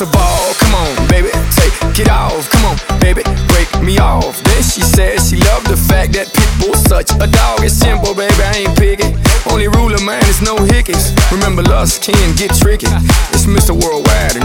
the ball. Come on, baby, take it off. Come on, baby, break me off. Then she said she loved the fact that Pitbull's such a dog. It's simple, baby, I ain't picky. Only rule of mine is no hiccups. Remember, lust can get tricky. It's Mr. Worldwide